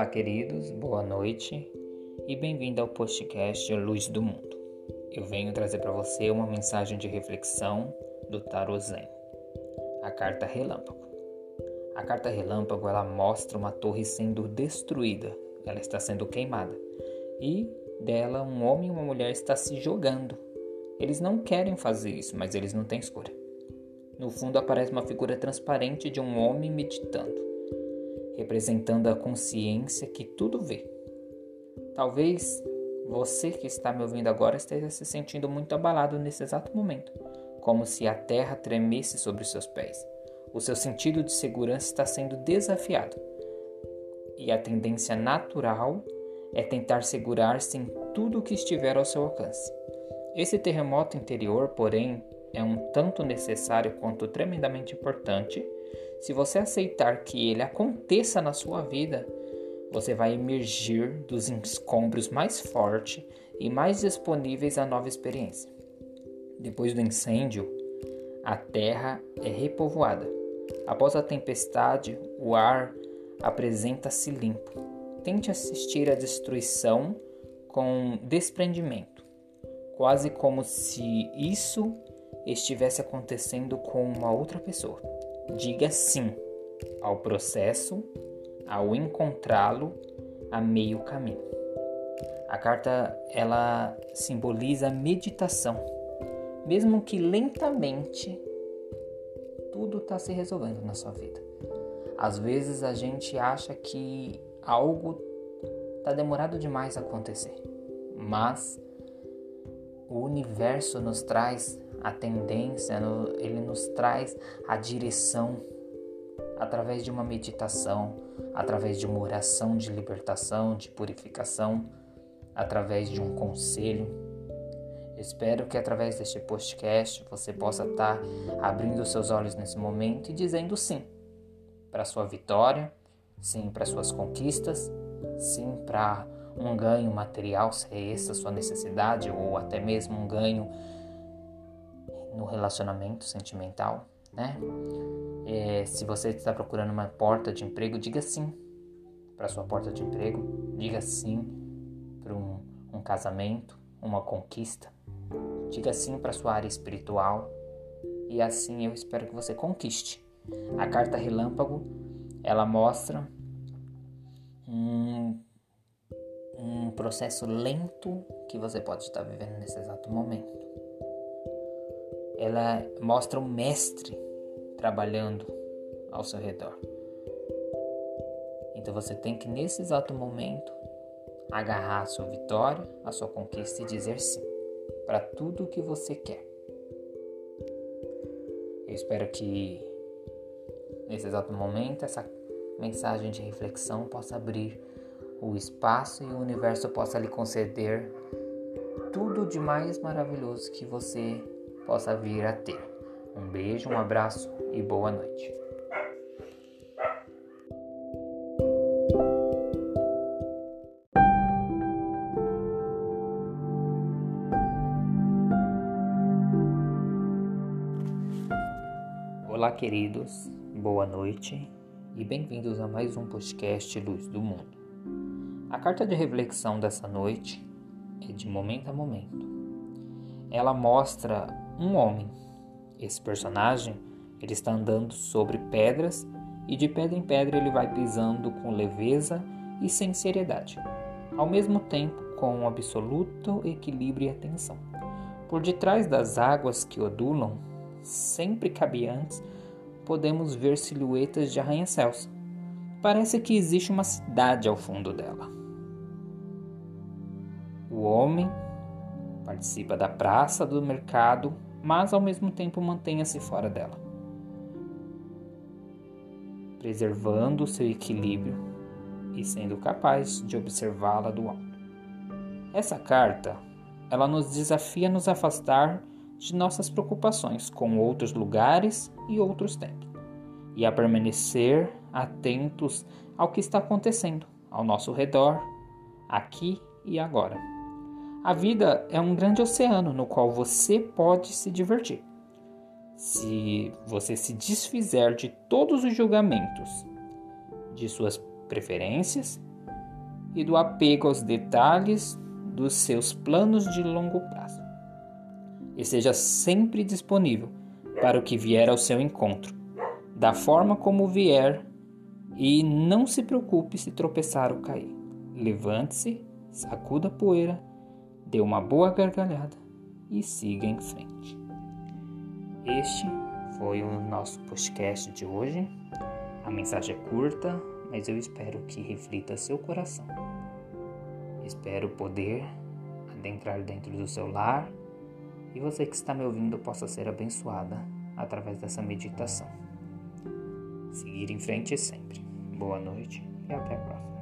Olá, queridos, boa noite e bem-vindo ao podcast Luz do Mundo. Eu venho trazer para você uma mensagem de reflexão do Tarot Zen, a carta Relâmpago. A carta Relâmpago ela mostra uma torre sendo destruída, ela está sendo queimada e dela um homem e uma mulher está se jogando. Eles não querem fazer isso, mas eles não têm escolha. No fundo aparece uma figura transparente de um homem meditando representando a consciência que tudo vê. Talvez você que está me ouvindo agora esteja se sentindo muito abalado nesse exato momento, como se a terra tremesse sobre seus pés. O seu sentido de segurança está sendo desafiado. E a tendência natural é tentar segurar-se em tudo o que estiver ao seu alcance. Esse terremoto interior, porém, é um tanto necessário quanto tremendamente importante se você aceitar que ele aconteça na sua vida, você vai emergir dos escombros mais forte e mais disponíveis à nova experiência. Depois do incêndio, a terra é repovoada. Após a tempestade, o ar apresenta-se limpo. Tente assistir à destruição com desprendimento, quase como se isso estivesse acontecendo com uma outra pessoa diga sim ao processo, ao encontrá-lo a meio caminho. A carta ela simboliza meditação, mesmo que lentamente tudo está se resolvendo na sua vida. Às vezes a gente acha que algo está demorado demais a acontecer, mas o universo nos traz a tendência, ele nos traz a direção através de uma meditação, através de uma oração de libertação, de purificação, através de um conselho. espero que através deste podcast você possa estar abrindo seus olhos nesse momento e dizendo sim para sua vitória, sim para suas conquistas, sim para um ganho material, se é essa a sua necessidade, ou até mesmo um ganho no relacionamento sentimental, né? É, se você está procurando uma porta de emprego, diga sim para sua porta de emprego, diga sim para um, um casamento, uma conquista, diga sim para sua área espiritual e assim eu espero que você conquiste. A carta relâmpago ela mostra um, um processo lento que você pode estar vivendo nesse exato momento ela mostra um mestre trabalhando ao seu redor. Então você tem que nesse exato momento agarrar a sua vitória, a sua conquista e dizer sim para tudo o que você quer. Eu espero que nesse exato momento essa mensagem de reflexão possa abrir o espaço e o universo possa lhe conceder tudo de mais maravilhoso que você possa vir a ter. Um beijo, um abraço e boa noite. Olá, queridos, boa noite e bem-vindos a mais um podcast Luz do Mundo. A carta de reflexão dessa noite é de momento a momento. Ela mostra um homem. Esse personagem, ele está andando sobre pedras e de pedra em pedra ele vai pisando com leveza e sem seriedade, ao mesmo tempo com um absoluto equilíbrio e atenção. Por detrás das águas que odulam, sempre cabeantes, podemos ver silhuetas de arranha-céus. Parece que existe uma cidade ao fundo dela. O homem participa da praça do mercado mas ao mesmo tempo mantenha-se fora dela, preservando seu equilíbrio e sendo capaz de observá-la do alto. Essa carta, ela nos desafia a nos afastar de nossas preocupações com outros lugares e outros tempos, e a permanecer atentos ao que está acontecendo ao nosso redor, aqui e agora. A vida é um grande oceano no qual você pode se divertir. Se você se desfizer de todos os julgamentos, de suas preferências e do apego aos detalhes dos seus planos de longo prazo. E seja sempre disponível para o que vier ao seu encontro, da forma como vier, e não se preocupe se tropeçar ou cair. Levante-se, sacuda a poeira, dê uma boa gargalhada e siga em frente. Este foi o nosso podcast de hoje. A mensagem é curta, mas eu espero que reflita seu coração. Espero poder adentrar dentro do seu lar e você que está me ouvindo possa ser abençoada através dessa meditação. Seguir em frente sempre. Boa noite e até a próxima.